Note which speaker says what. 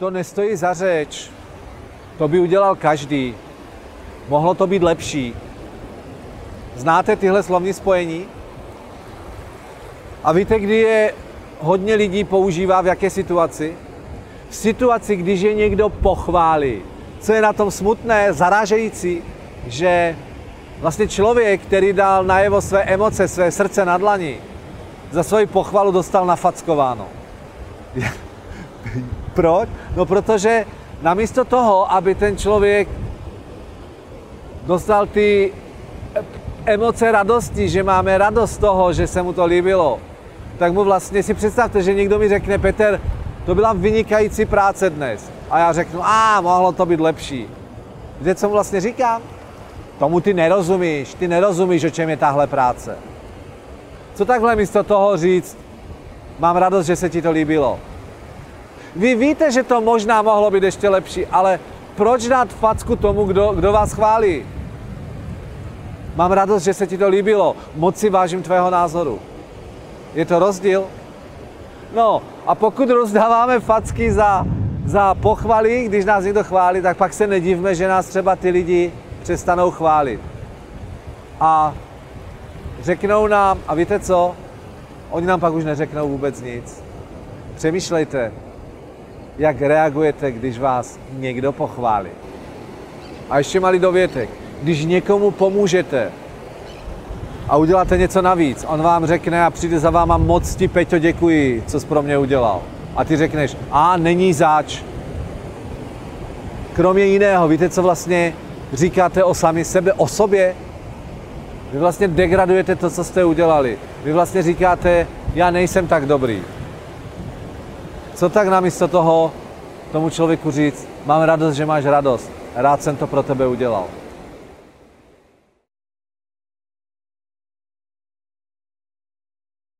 Speaker 1: to nestojí za řeč. To by udělal každý. Mohlo to být lepší. Znáte tyhle slovní spojení? A víte, kdy je hodně lidí používá v jaké situaci? V situaci, když je někdo pochválí. Co je na tom smutné, zarážející, že vlastně člověk, který dal najevo své emoce, své srdce na dlani, za svoji pochvalu dostal nafackováno. Proč? No protože namísto toho, aby ten člověk dostal ty emoce radosti, že máme radost z toho, že se mu to líbilo, tak mu vlastně si představte, že někdo mi řekne, Peter, to byla vynikající práce dnes. A já řeknu, a mohlo to být lepší. Víte, co mu vlastně říkám? Tomu ty nerozumíš, ty nerozumíš, o čem je tahle práce. Co takhle místo toho říct, mám radost, že se ti to líbilo. Vy víte, že to možná mohlo být ještě lepší, ale proč dát facku tomu, kdo, kdo vás chválí? Mám radost, že se ti to líbilo. Moc si vážím tvého názoru. Je to rozdíl? No a pokud rozdáváme facky za, za pochvaly, když nás někdo chválí, tak pak se nedivme, že nás třeba ty lidi přestanou chválit. A řeknou nám, a víte co? Oni nám pak už neřeknou vůbec nic. Přemýšlejte, jak reagujete, když vás někdo pochválí. A ještě malý dovětek. Když někomu pomůžete a uděláte něco navíc, on vám řekne a přijde za váma moc ti, Peťo, děkuji, co jsi pro mě udělal. A ty řekneš, a není záč. Kromě jiného, víte, co vlastně říkáte o sami sebe, o sobě? Vy vlastně degradujete to, co jste udělali. Vy vlastně říkáte, já nejsem tak dobrý. Co tak namísto toho tomu člověku říct, mám radost, že máš radost, rád jsem to pro tebe udělal.